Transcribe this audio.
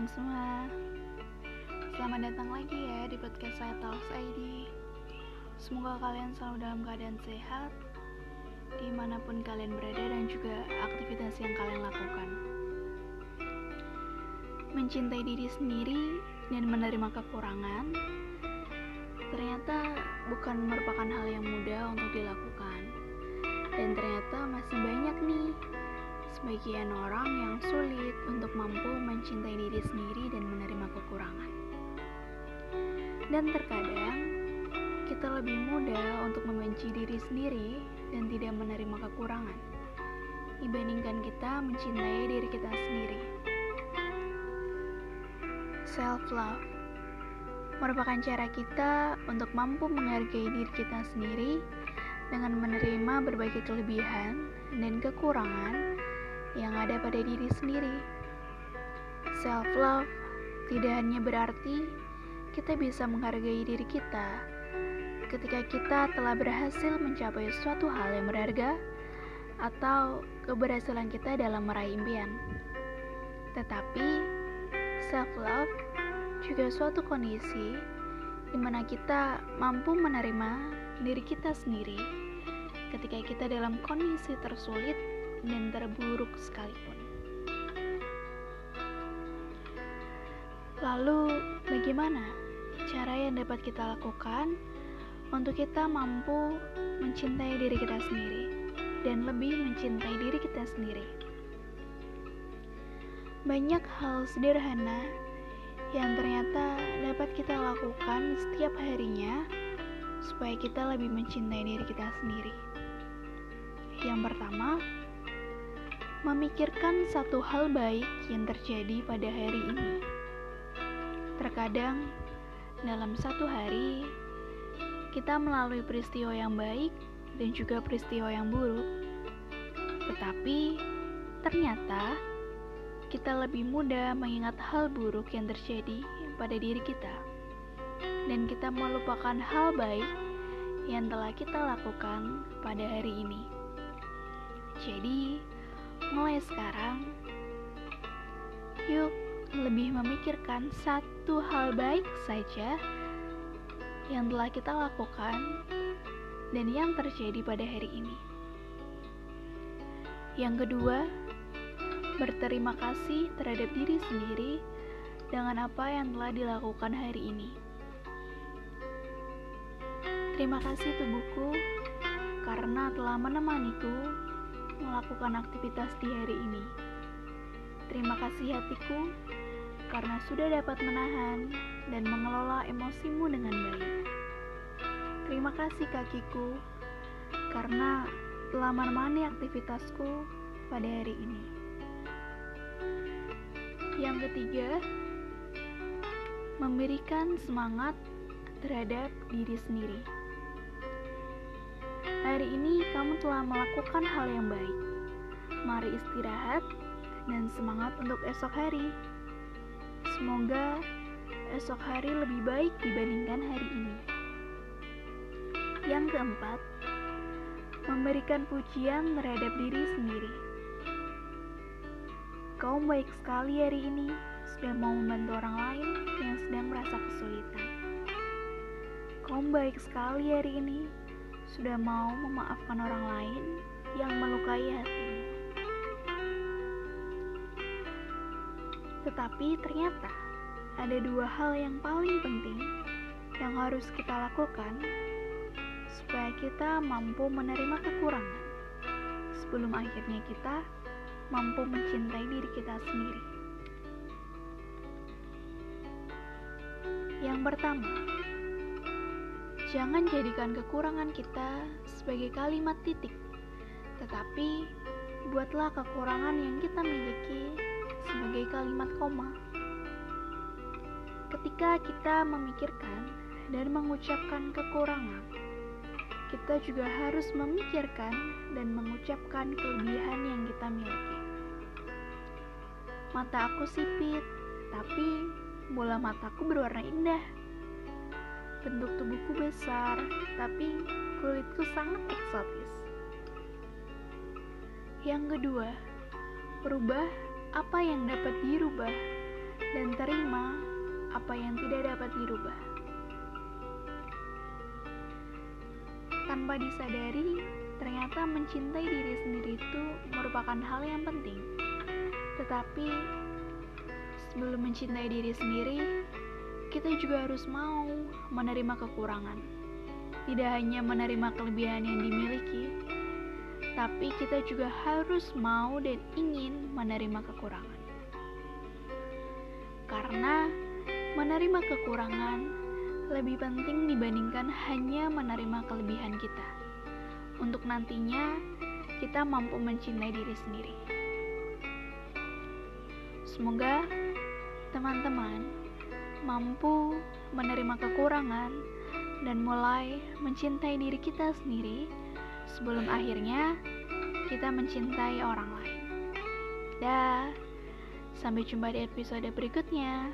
teman-teman semua. Selamat datang lagi ya di podcast saya Talks ID Semoga kalian selalu dalam keadaan sehat Di mana pun kalian berada dan juga aktivitas yang kalian lakukan. Mencintai diri sendiri dan menerima kekurangan Ternyata bukan merupakan hal yang mudah untuk dilakukan. Dan ternyata masih banyak nih sebagian orang yang sulit untuk mampu mencintai diri sendiri dan menerima kekurangan. Dan terkadang kita lebih mudah untuk membenci diri sendiri dan tidak menerima kekurangan dibandingkan kita mencintai diri kita sendiri. Self love merupakan cara kita untuk mampu menghargai diri kita sendiri dengan menerima berbagai kelebihan dan kekurangan yang ada pada diri sendiri. Self love tidak hanya berarti kita bisa menghargai diri kita ketika kita telah berhasil mencapai suatu hal yang berharga atau keberhasilan kita dalam meraih impian. Tetapi self love juga suatu kondisi di mana kita mampu menerima diri kita sendiri ketika kita dalam kondisi tersulit dan terburuk sekalipun. Lalu, bagaimana cara yang dapat kita lakukan untuk kita mampu mencintai diri kita sendiri dan lebih mencintai diri kita sendiri? Banyak hal sederhana yang ternyata dapat kita lakukan setiap harinya supaya kita lebih mencintai diri kita sendiri. Yang pertama, memikirkan satu hal baik yang terjadi pada hari ini. Terkadang, dalam satu hari, kita melalui peristiwa yang baik dan juga peristiwa yang buruk, tetapi ternyata kita lebih mudah mengingat hal buruk yang terjadi pada diri kita, dan kita melupakan hal baik yang telah kita lakukan pada hari ini. Jadi, mulai sekarang, yuk lebih memikirkan satu hal baik saja yang telah kita lakukan dan yang terjadi pada hari ini. Yang kedua, berterima kasih terhadap diri sendiri dengan apa yang telah dilakukan hari ini. Terima kasih tubuhku karena telah menemaniku melakukan aktivitas di hari ini. Terima kasih hatiku karena sudah dapat menahan dan mengelola emosimu dengan baik. Terima kasih kakiku karena telah menemani aktivitasku pada hari ini. Yang ketiga, memberikan semangat terhadap diri sendiri. Hari ini kamu telah melakukan hal yang baik. Mari istirahat dan semangat untuk esok hari. Semoga esok hari lebih baik dibandingkan hari ini. Yang keempat, memberikan pujian terhadap diri sendiri. Kau baik sekali hari ini, sudah mau membantu orang lain yang sedang merasa kesulitan. Kau baik sekali hari ini, sudah mau memaafkan orang lain yang melukai hatimu. Tetapi ternyata ada dua hal yang paling penting yang harus kita lakukan supaya kita mampu menerima kekurangan sebelum akhirnya kita mampu mencintai diri kita sendiri. Yang pertama, Jangan jadikan kekurangan kita sebagai kalimat titik, tetapi buatlah kekurangan yang kita miliki sebagai kalimat koma. Ketika kita memikirkan dan mengucapkan kekurangan, kita juga harus memikirkan dan mengucapkan kelebihan yang kita miliki. Mata aku sipit, tapi bola mataku berwarna indah bentuk tubuhku besar, tapi kulitku sangat eksotis. Yang kedua, rubah apa yang dapat dirubah dan terima apa yang tidak dapat dirubah. Tanpa disadari, ternyata mencintai diri sendiri itu merupakan hal yang penting. Tetapi sebelum mencintai diri sendiri, kita juga harus mau menerima kekurangan. Tidak hanya menerima kelebihan yang dimiliki, tapi kita juga harus mau dan ingin menerima kekurangan. Karena menerima kekurangan lebih penting dibandingkan hanya menerima kelebihan kita. Untuk nantinya kita mampu mencintai diri sendiri. Semoga teman-teman mampu menerima kekurangan dan mulai mencintai diri kita sendiri sebelum akhirnya kita mencintai orang lain. Dah. Sampai jumpa di episode berikutnya.